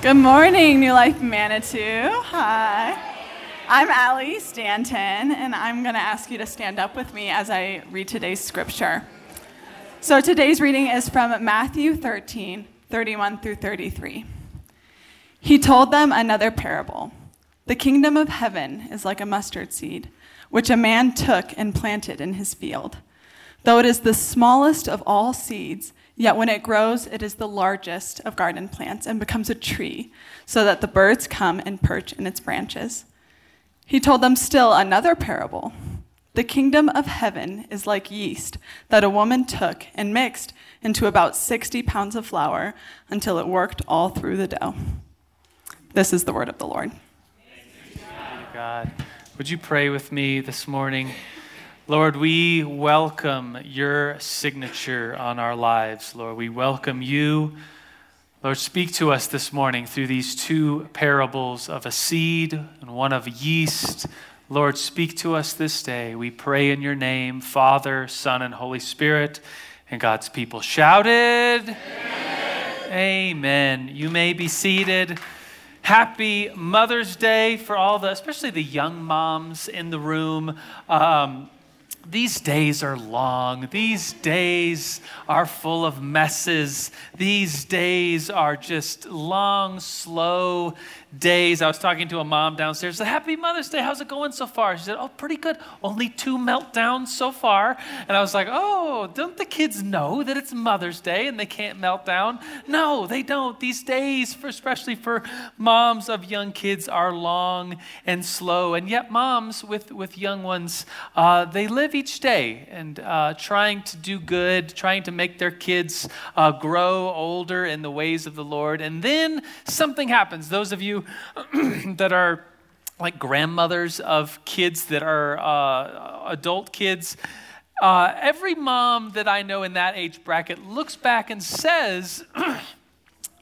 Good morning, New Life Manitou. Hi. I'm Allie Stanton, and I'm going to ask you to stand up with me as I read today's scripture. So today's reading is from Matthew 13, 31 through 33. He told them another parable. The kingdom of heaven is like a mustard seed, which a man took and planted in his field. Though it is the smallest of all seeds, yet when it grows, it is the largest of garden plants and becomes a tree, so that the birds come and perch in its branches. He told them still another parable. The kingdom of heaven is like yeast that a woman took and mixed into about 60 pounds of flour until it worked all through the dough. This is the word of the Lord. God, would you pray with me this morning? Lord, we welcome your signature on our lives. Lord, we welcome you. Lord, speak to us this morning through these two parables of a seed and one of yeast. Lord, speak to us this day. We pray in your name, Father, Son, and Holy Spirit. And God's people shouted, Amen. Amen. You may be seated. Happy Mother's Day for all the, especially the young moms in the room. Um, these days are long. These days are full of messes. These days are just long, slow days. I was talking to a mom downstairs. Said, Happy Mother's Day. How's it going so far? She said, Oh, pretty good. Only two meltdowns so far. And I was like, Oh, don't the kids know that it's Mother's Day and they can't melt down? No, they don't. These days, for, especially for moms of young kids, are long and slow. And yet, moms with, with young ones, uh, they live each day and uh, trying to do good, trying to make their kids uh, grow older in the ways of the Lord. And then something happens. Those of you that are like grandmothers of kids that are uh, adult kids. Uh, every mom that I know in that age bracket looks back and says,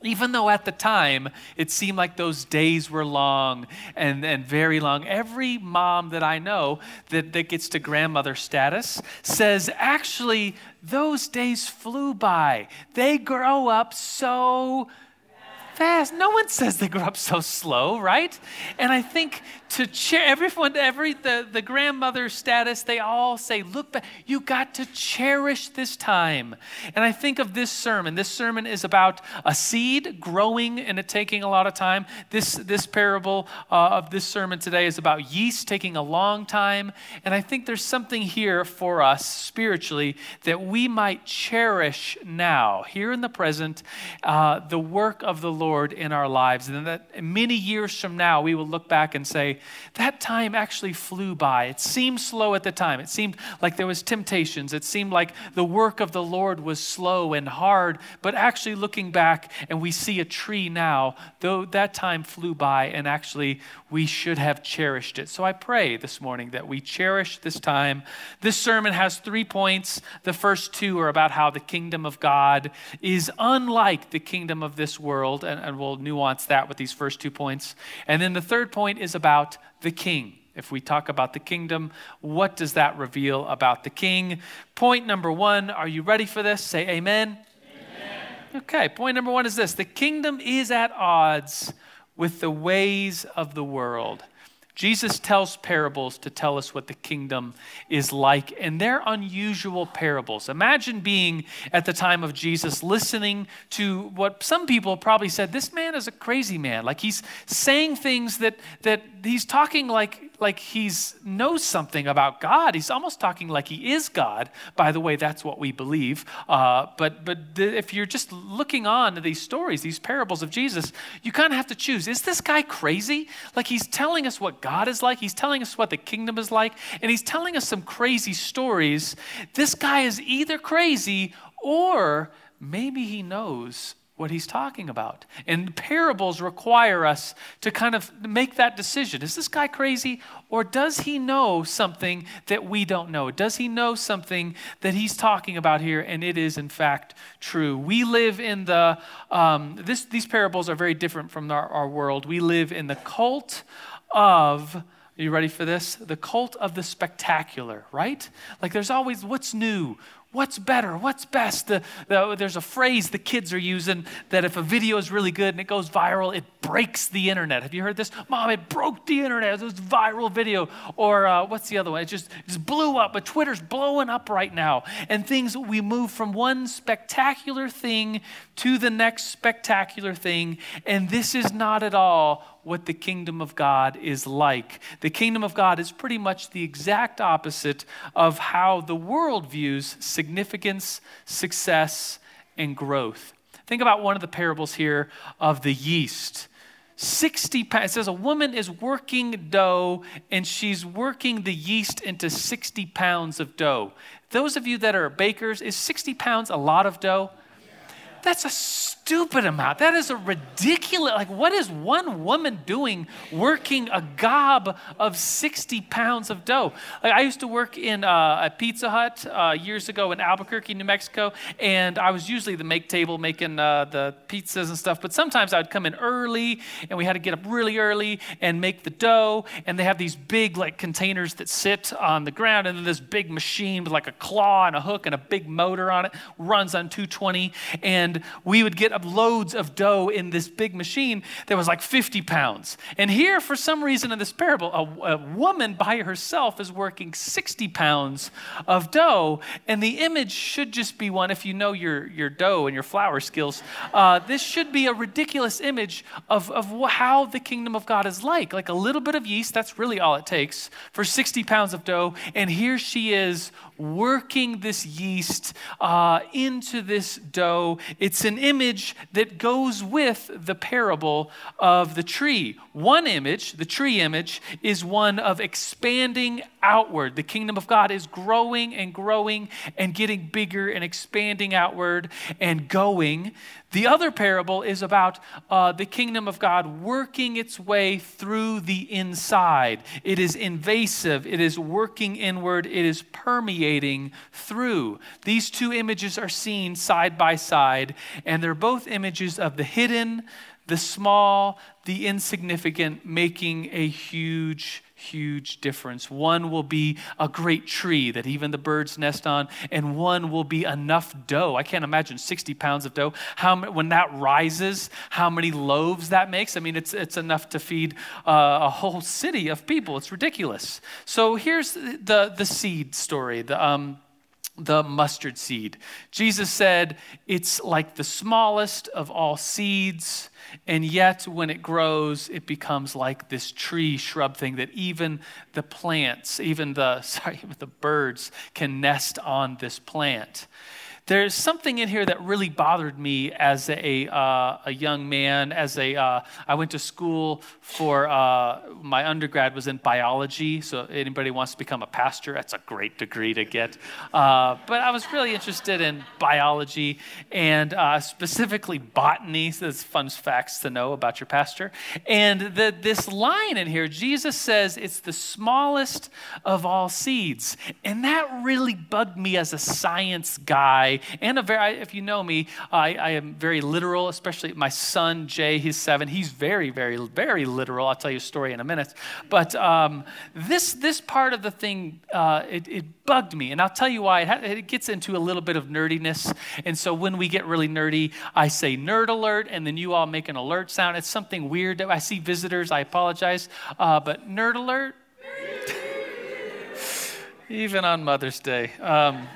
even though at the time it seemed like those days were long and, and very long, every mom that I know that, that gets to grandmother status says, actually, those days flew by. They grow up so fast. No one says they grow up so slow, right? And I think to cheer everyone, every the, the grandmother status, they all say, look back, you got to cherish this time. And I think of this sermon. This sermon is about a seed growing and it taking a lot of time. This, this parable uh, of this sermon today is about yeast taking a long time. And I think there's something here for us spiritually that we might cherish now, here in the present, uh, the work of the Lord in our lives. And that many years from now, we will look back and say, that time actually flew by. It seemed slow at the time. It seemed like there was temptations. It seemed like the work of the Lord was slow and hard. But actually looking back and we see a tree now, though that time flew by and actually we should have cherished it. So I pray this morning that we cherish this time. This sermon has three points. The first two are about how the kingdom of God is unlike the kingdom of this world, and, and we'll nuance that with these first two points. And then the third point is about the king. If we talk about the kingdom, what does that reveal about the king? Point number one, are you ready for this? Say amen. amen. Okay, point number one is this the kingdom is at odds with the ways of the world. Jesus tells parables to tell us what the kingdom is like, and they're unusual parables. Imagine being at the time of Jesus listening to what some people probably said this man is a crazy man. Like he's saying things that, that he's talking like like he's knows something about God. He's almost talking like he is God. By the way, that's what we believe. Uh, but but if you're just looking on to these stories, these parables of Jesus, you kind of have to choose: Is this guy crazy? Like he's telling us what God is like. He's telling us what the kingdom is like, and he's telling us some crazy stories. This guy is either crazy or maybe he knows what he's talking about. And parables require us to kind of make that decision. Is this guy crazy or does he know something that we don't know? Does he know something that he's talking about here and it is in fact true? We live in the, um, this, these parables are very different from our, our world. We live in the cult of are you ready for this? The cult of the spectacular, right? Like there's always what's new? What's better? What's best? The, the, there's a phrase the kids are using that if a video is really good and it goes viral, it breaks the internet. Have you heard this? Mom, it broke the internet. It was a viral video. Or uh, what's the other one? It just, it just blew up. But Twitter's blowing up right now. And things, we move from one spectacular thing to the next spectacular thing. And this is not at all what the kingdom of God is like. The kingdom of God is pretty much the exact opposite of how the world views significance, success, and growth. Think about one of the parables here of the yeast. 60 pounds. It says a woman is working dough and she's working the yeast into 60 pounds of dough. Those of you that are bakers, is 60 pounds a lot of dough? That's a stupid amount. That is a ridiculous, like, what is one woman doing working a gob of 60 pounds of dough? Like, I used to work in uh, a Pizza Hut uh, years ago in Albuquerque, New Mexico, and I was usually the make table making uh, the pizzas and stuff, but sometimes I would come in early and we had to get up really early and make the dough, and they have these big, like, containers that sit on the ground, and then this big machine with, like, a claw and a hook and a big motor on it runs on 220, and we would get loads of dough in this big machine that was like 50 pounds. And here, for some reason in this parable, a, a woman by herself is working 60 pounds of dough. And the image should just be one, if you know your, your dough and your flour skills, uh, this should be a ridiculous image of, of how the kingdom of God is like. Like a little bit of yeast, that's really all it takes for 60 pounds of dough. And here she is working this yeast uh, into this dough. It's an image that goes with the parable of the tree. One image, the tree image, is one of expanding outward. The kingdom of God is growing and growing and getting bigger and expanding outward and going. The other parable is about uh, the kingdom of God working its way through the inside. It is invasive, it is working inward, it is permeating through. These two images are seen side by side, and they're both images of the hidden, the small, the insignificant, making a huge huge difference. One will be a great tree that even the birds nest on, and one will be enough dough. I can't imagine 60 pounds of dough. How, when that rises, how many loaves that makes? I mean, it's, it's enough to feed uh, a whole city of people. It's ridiculous. So here's the, the seed story. The, um, the mustard seed. Jesus said it's like the smallest of all seeds, and yet when it grows, it becomes like this tree shrub thing that even the plants, even the sorry, even the birds can nest on this plant. There's something in here that really bothered me as a, uh, a young man. As a, uh, I went to school for uh, my undergrad was in biology. So anybody wants to become a pastor, that's a great degree to get. Uh, but I was really interested in biology and uh, specifically botany. So fun facts to know about your pastor. And the, this line in here, Jesus says it's the smallest of all seeds, and that really bugged me as a science guy and a very, if you know me, I, I am very literal, especially my son, Jay, he's seven. He's very, very, very literal. I'll tell you a story in a minute. But um, this, this part of the thing, uh, it, it, bugged me. And I'll tell you why. It, ha- it gets into a little bit of nerdiness. And so when we get really nerdy, I say nerd alert, and then you all make an alert sound. It's something weird. I see visitors, I apologize. Uh, but nerd alert, even on Mother's Day. Um,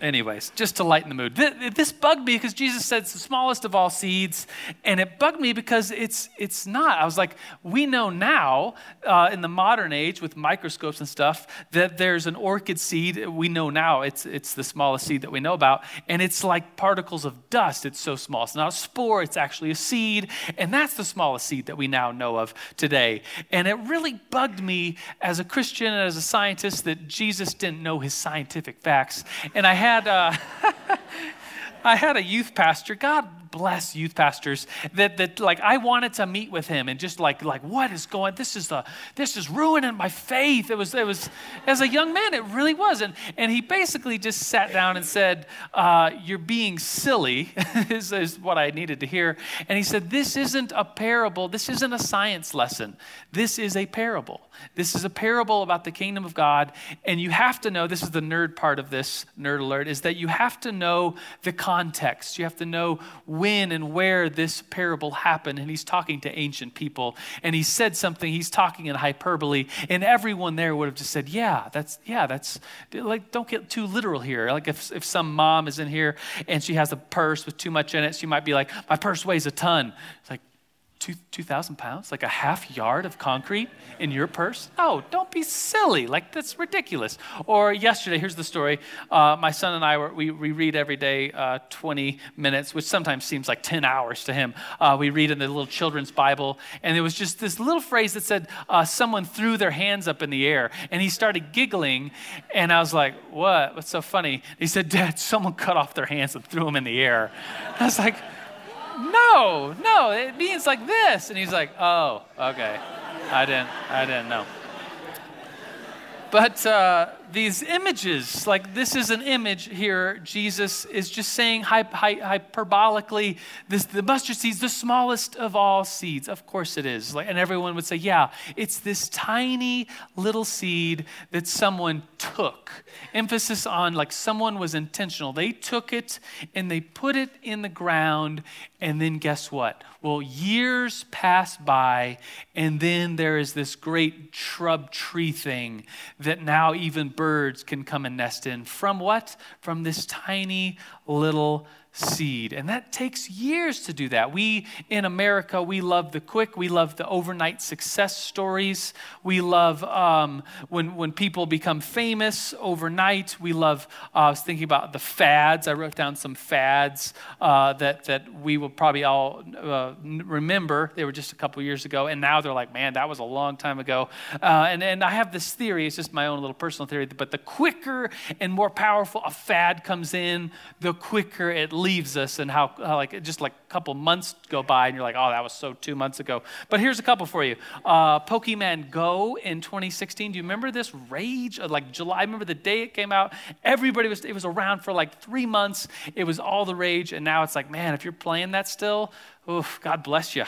anyways, just to lighten the mood. This bugged me because Jesus said it's the smallest of all seeds, and it bugged me because it's it's not. I was like, we know now uh, in the modern age with microscopes and stuff that there's an orchid seed. We know now it's it's the smallest seed that we know about, and it's like particles of dust. It's so small. It's not a spore. It's actually a seed, and that's the smallest seed that we now know of today. And it really bugged me as a Christian and as a scientist that Jesus didn't know his scientific facts, and I had had uh, I had a youth pastor. God bless youth pastors that, that like I wanted to meet with him and just like like what is going this is the this is ruining my faith. It was it was as a young man, it really was. And and he basically just sat down and said, uh, You're being silly, is, is what I needed to hear. And he said, This isn't a parable, this isn't a science lesson. This is a parable. This is a parable about the kingdom of God. And you have to know, this is the nerd part of this nerd alert, is that you have to know the context. You have to know when and where this parable happened. And he's talking to ancient people. And he said something, he's talking in hyperbole. And everyone there would have just said, Yeah, that's, yeah, that's, like, don't get too literal here. Like, if, if some mom is in here and she has a purse with too much in it, she might be like, My purse weighs a ton. It's like, 2,000 pounds? Like a half yard of concrete in your purse? Oh, don't be silly. Like, that's ridiculous. Or yesterday, here's the story. Uh, my son and I, were, we, we read every day uh, 20 minutes, which sometimes seems like 10 hours to him. Uh, we read in the little children's Bible, and there was just this little phrase that said, uh, someone threw their hands up in the air. And he started giggling, and I was like, what? What's so funny? He said, Dad, someone cut off their hands and threw them in the air. I was like, no, no, it means like this. And he's like, oh, okay. I didn't, I didn't know. But uh, these images, like this is an image here. Jesus is just saying hyperbolically, this the mustard seed's the smallest of all seeds. Of course it is. Like, and everyone would say, yeah, it's this tiny little seed that someone took. Emphasis on like someone was intentional. They took it and they put it in the ground, and then guess what? Well, years pass by, and then there is this great shrub tree thing that now even birds can come and nest in. From what? From this tiny little seed. And that takes years to do that. We in America, we love the quick, we love the overnight success stories. We love um, when, when people become famous overnight. We love, uh, I was thinking about the fads. I wrote down some fads uh, that, that we will probably all uh, remember. They were just a couple years ago, and now they're like, man, that was a long time ago. Uh, and, and I have this theory, it's just my own little personal theory, but the quicker and more powerful a fad comes in, the quicker it leaves us and how, how, like just like a couple months go by and you're like, oh, that was so two months ago. But here's a couple for you. Uh, Pokemon Go in 2016. Do you remember this rage? Of like July. I remember the day it came out. Everybody was. It was around for like three months. It was all the rage, and now it's like, man, if you're playing that still, Oof, God bless you.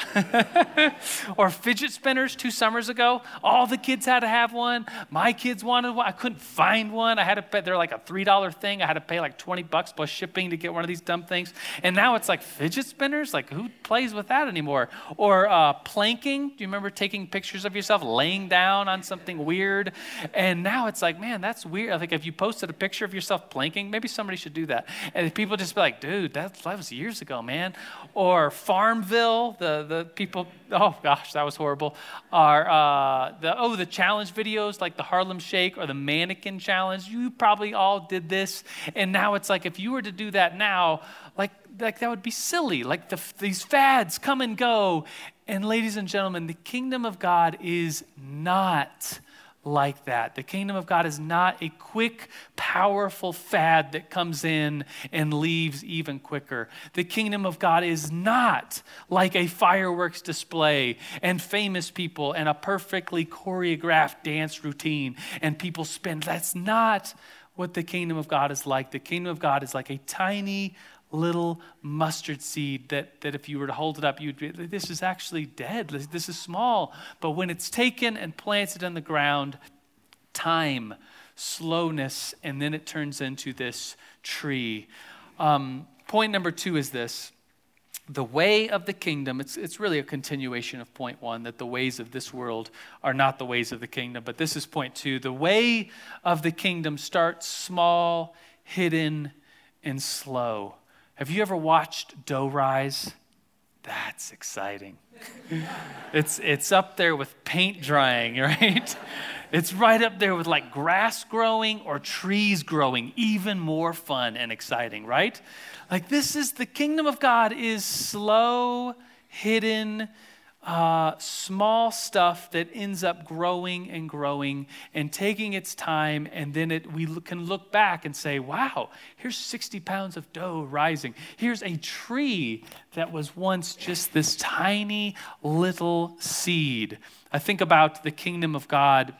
or fidget spinners two summers ago. All the kids had to have one. My kids wanted one. I couldn't find one. I had to pay, they're like a $3 thing. I had to pay like 20 bucks plus shipping to get one of these dumb things. And now it's like fidget spinners. Like who plays with that anymore? Or uh, planking. Do you remember taking pictures of yourself laying down on something weird? And now it's like, man, that's weird. Like if you posted a picture of yourself planking, maybe somebody should do that. And people just be like, dude, that, that was years ago, man. Or farm Farmville, the, the people, oh gosh, that was horrible, are uh, the, oh, the challenge videos like the Harlem Shake or the Mannequin Challenge. You probably all did this. And now it's like if you were to do that now, like, like that would be silly. Like the, these fads come and go. And ladies and gentlemen, the kingdom of God is not like that. The kingdom of God is not a quick, powerful fad that comes in and leaves even quicker. The kingdom of God is not like a fireworks display and famous people and a perfectly choreographed dance routine and people spend. That's not what the kingdom of God is like. The kingdom of God is like a tiny, little mustard seed that, that if you were to hold it up, you'd be, this is actually dead. This is small. But when it's taken and planted in the ground, time, slowness, and then it turns into this tree. Um, point number two is this the way of the kingdom, it's, it's really a continuation of point one that the ways of this world are not the ways of the kingdom. But this is point two. The way of the kingdom starts small, hidden, and slow. Have you ever watched dough rise? That's exciting. it's, it's up there with paint drying, right? It's right up there with like grass growing or trees growing, even more fun and exciting, right? Like this is the kingdom of God is slow, hidden, uh, small stuff that ends up growing and growing and taking its time, and then it, we can look back and say, wow, here's 60 pounds of dough rising. Here's a tree that was once just this tiny little seed. I think about the kingdom of God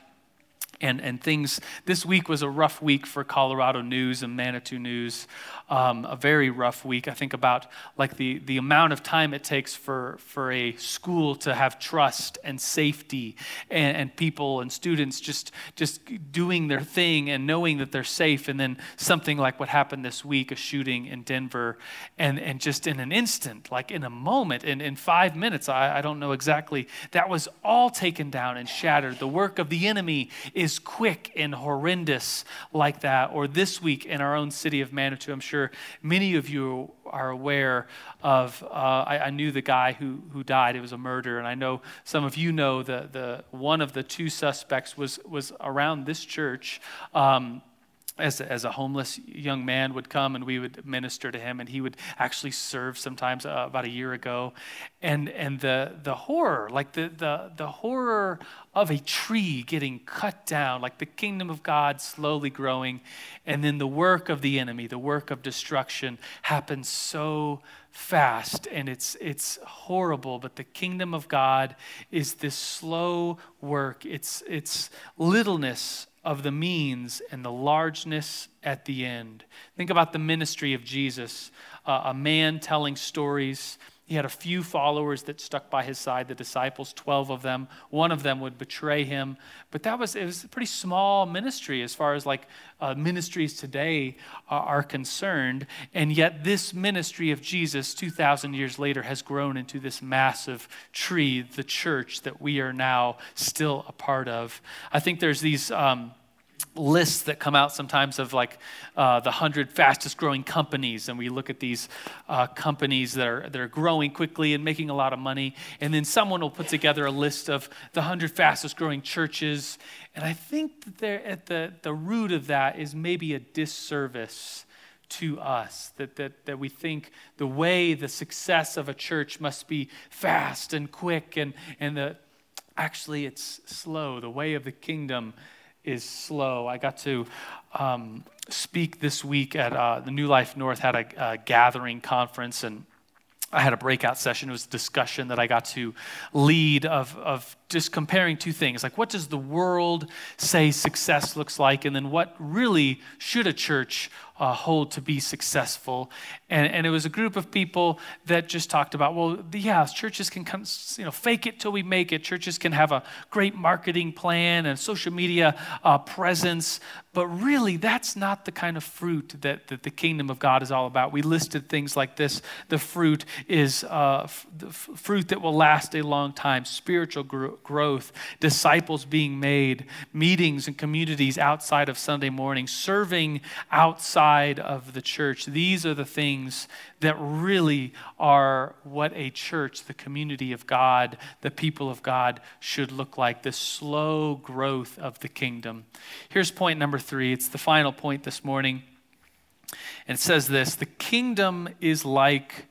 and, and things. This week was a rough week for Colorado news and Manitou news. Um, a very rough week. I think about like the, the amount of time it takes for, for a school to have trust and safety and, and people and students just, just doing their thing and knowing that they're safe. And then something like what happened this week, a shooting in Denver, and, and just in an instant, like in a moment, in, in five minutes, I, I don't know exactly, that was all taken down and shattered. The work of the enemy is is quick and horrendous like that. Or this week in our own city of Manitou, I'm sure many of you are aware of. Uh, I, I, knew the guy who, who died. It was a murder, and I know some of you know the, the one of the two suspects was was around this church. Um, as a, as a homeless young man would come and we would minister to him and he would actually serve sometimes uh, about a year ago. And and the the horror like the the the horror of a tree getting cut down like the kingdom of God slowly growing and then the work of the enemy the work of destruction happens so fast and it's it's horrible but the kingdom of God is this slow work. It's it's littleness of the means and the largeness at the end. Think about the ministry of Jesus uh, a man telling stories. He had a few followers that stuck by his side, the disciples, 12 of them. One of them would betray him. But that was, it was a pretty small ministry as far as like uh, ministries today are, are concerned. And yet, this ministry of Jesus, 2,000 years later, has grown into this massive tree, the church that we are now still a part of. I think there's these. Um, lists that come out sometimes of like uh, the 100 fastest growing companies and we look at these uh, companies that are, that are growing quickly and making a lot of money and then someone will put together a list of the 100 fastest growing churches and i think that they're at the, the root of that is maybe a disservice to us that, that, that we think the way the success of a church must be fast and quick and, and the actually it's slow. The way of the kingdom is slow. I got to um, speak this week at uh, the New Life North had a, a, gathering conference, and I had a breakout session. It was a discussion that I got to lead of, of just comparing two things like what does the world say success looks like, and then what really should a church uh, hold to be successful. And, and it was a group of people that just talked about, well, yeah, churches can come, you know, fake it till we make it. Churches can have a great marketing plan and social media uh, presence, but really, that's not the kind of fruit that, that the kingdom of God is all about. We listed things like this the fruit is uh, f- the f- fruit that will last a long time, spiritual gro- growth, disciples being made, meetings and communities outside of Sunday morning, serving outside of the church. These are the things that really are what a church, the community of God, the people of God should look like the slow growth of the kingdom. Here's point number three it's the final point this morning. And it says this The kingdom is like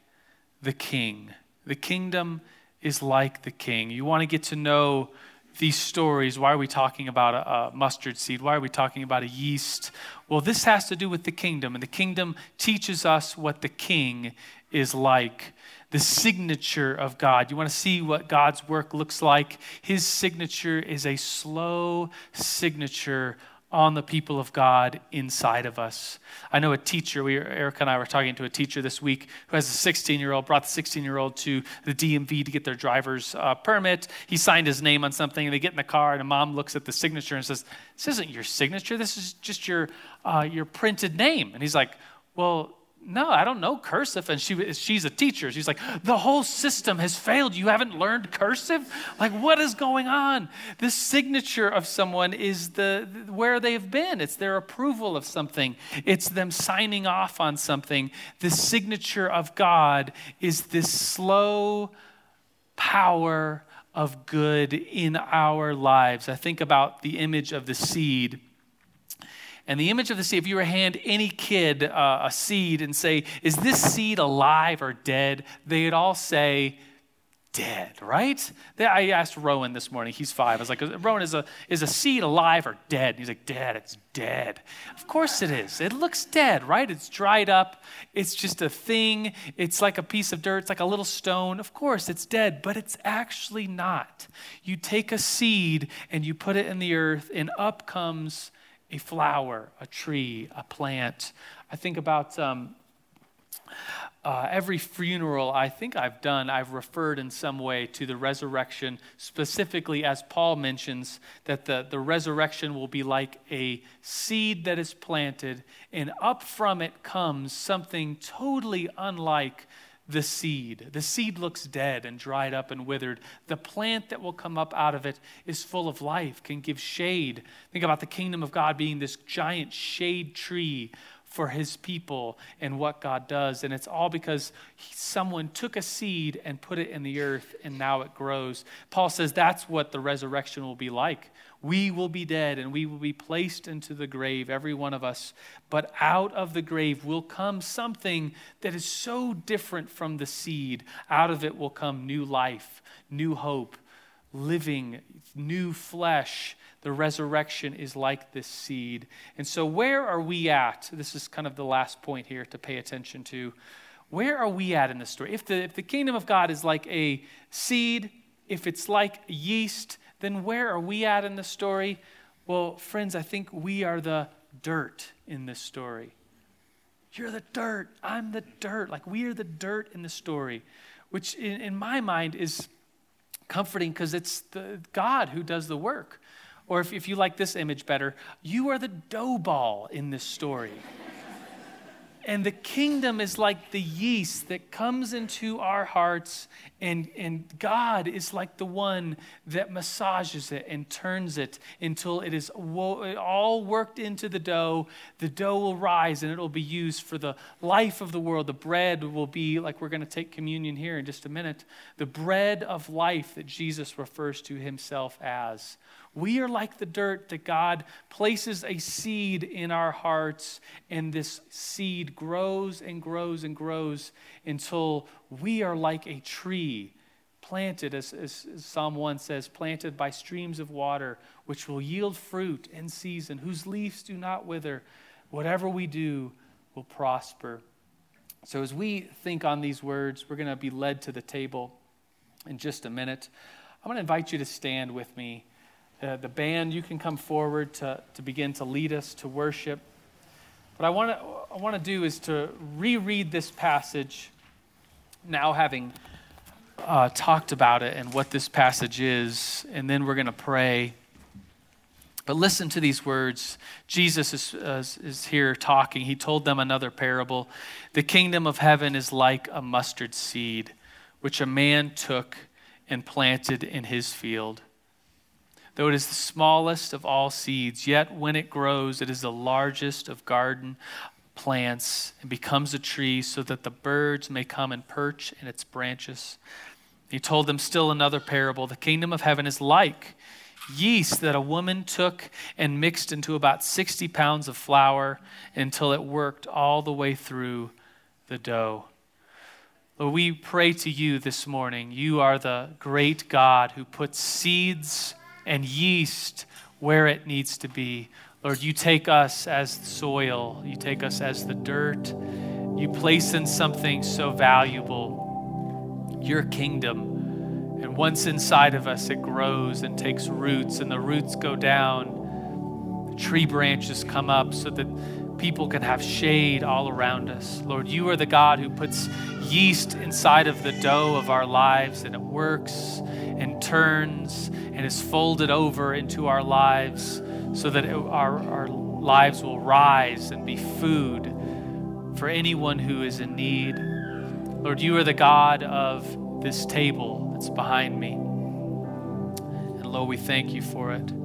the king. The kingdom is like the king. You want to get to know these stories. Why are we talking about a, a, mustard seed? Why are we talking about a yeast? Well, this has to do with the kingdom, and the kingdom teaches us what the king is like. The signature of God. You want to see what God's work looks like? His signature is a slow signature on the people of God inside of us. I know a teacher, we, Erica and I were talking to a teacher this week who has a 16 year old, brought the 16 year old to the DMV to get their driver's uh, permit. He signed his name on something, and they get in the car, and a mom looks at the signature and says, This isn't your signature, this is just your, uh, your printed name. And he's like, Well, no, I don't know cursive. And she, she's a teacher. She's like, the whole system has failed. You haven't learned cursive? Like, what is going on? This signature of someone is the where they've been. It's their approval of something. It's them signing off on something. The signature of God is this slow power of good in our lives. I think about the image of the seed and the image of the seed, if you were to hand any kid uh, a seed and say, Is this seed alive or dead? They'd all say, dead, right? I asked Rowan this morning, he's five. I was like, Rowan, is a, is a seed alive or dead? he's like, Dad, it's dead. Of course it is. It looks dead, right? It's dried up. It's just a thing. It's like a piece of dirt. It's like a little stone. Of course it's dead, but it's actually not. You take a seed and you put it in the earth, and up comes a flower, a tree, a plant. I think about um, uh, every funeral I think I've done, I've referred in some way to the resurrection, specifically as Paul mentions that the, the resurrection will be like a seed that is planted, and up from it comes something totally unlike the seed. The seed looks dead and dried up and withered. The plant that will come up out of it is full of life, can give shade. Think about the kingdom of God being this giant shade tree for his people and what God does. And it's all because someone took a seed and put it in the earth and now it grows. Paul says that's what the resurrection will be like. We will be dead and we will be placed into the grave, every one of us. But out of the grave will come something that is so different from the seed. Out of it will come new life, new hope, living, new flesh. The resurrection is like this seed. And so, where are we at? This is kind of the last point here to pay attention to. Where are we at in the story? If the, if the kingdom of God is like a seed, if it's like yeast, then where are we at in the story? Well, friends, I think we are the dirt in this story. You're the dirt. I'm the dirt. Like we are the dirt in the story, which in, in my mind is comforting because it's the God who does the work. Or if, if you like this image better, you are the dough ball in this story. And the kingdom is like the yeast that comes into our hearts, and, and God is like the one that massages it and turns it until it is all worked into the dough. The dough will rise and it will be used for the life of the world. The bread will be, like we're going to take communion here in just a minute, the bread of life that Jesus refers to himself as. We are like the dirt that God places a seed in our hearts, and this seed grows and grows and grows until we are like a tree planted, as, as, Psalm 1 says, planted by streams of water, which will yield fruit in season, whose leaves do not wither. Whatever we do will prosper. So, as we think on these words, we're going to be led to the table in just a minute. I'm going to invite you to stand with me. Uh, the band, you can come forward to, to begin to lead us to worship. What I want to I want to do is to reread this passage, now having uh, talked about it and what this passage is, and then we're going to pray. But listen to these words. Jesus is, uh, is here talking. He told them another parable. The kingdom of heaven is like a mustard seed, which a man took and planted in his field. Though it is the smallest of all seeds, yet when it grows, it is the largest of garden plants and becomes a tree so that the birds may come and perch in its branches. He told them still another parable. The kingdom of heaven is like yeast that a woman took and mixed into about 60 pounds of flour until it worked all the way through the dough. Lord, we pray to you this morning. You are the great God who puts seeds and yeast where it needs to be. Lord, you take us as soil, you take us as the dirt, you place in something so valuable, your kingdom. And once inside of us, it grows and takes roots, and the roots go down. The tree branches come up so that people can have shade all around us. Lord, you are the God who puts yeast inside of the dough of our lives, and it works and turns and is folded over into our lives so that it, our, our lives will rise and be food for anyone who is in need. Lord, you are the God of this table that's behind me. And Lord, we thank you for it.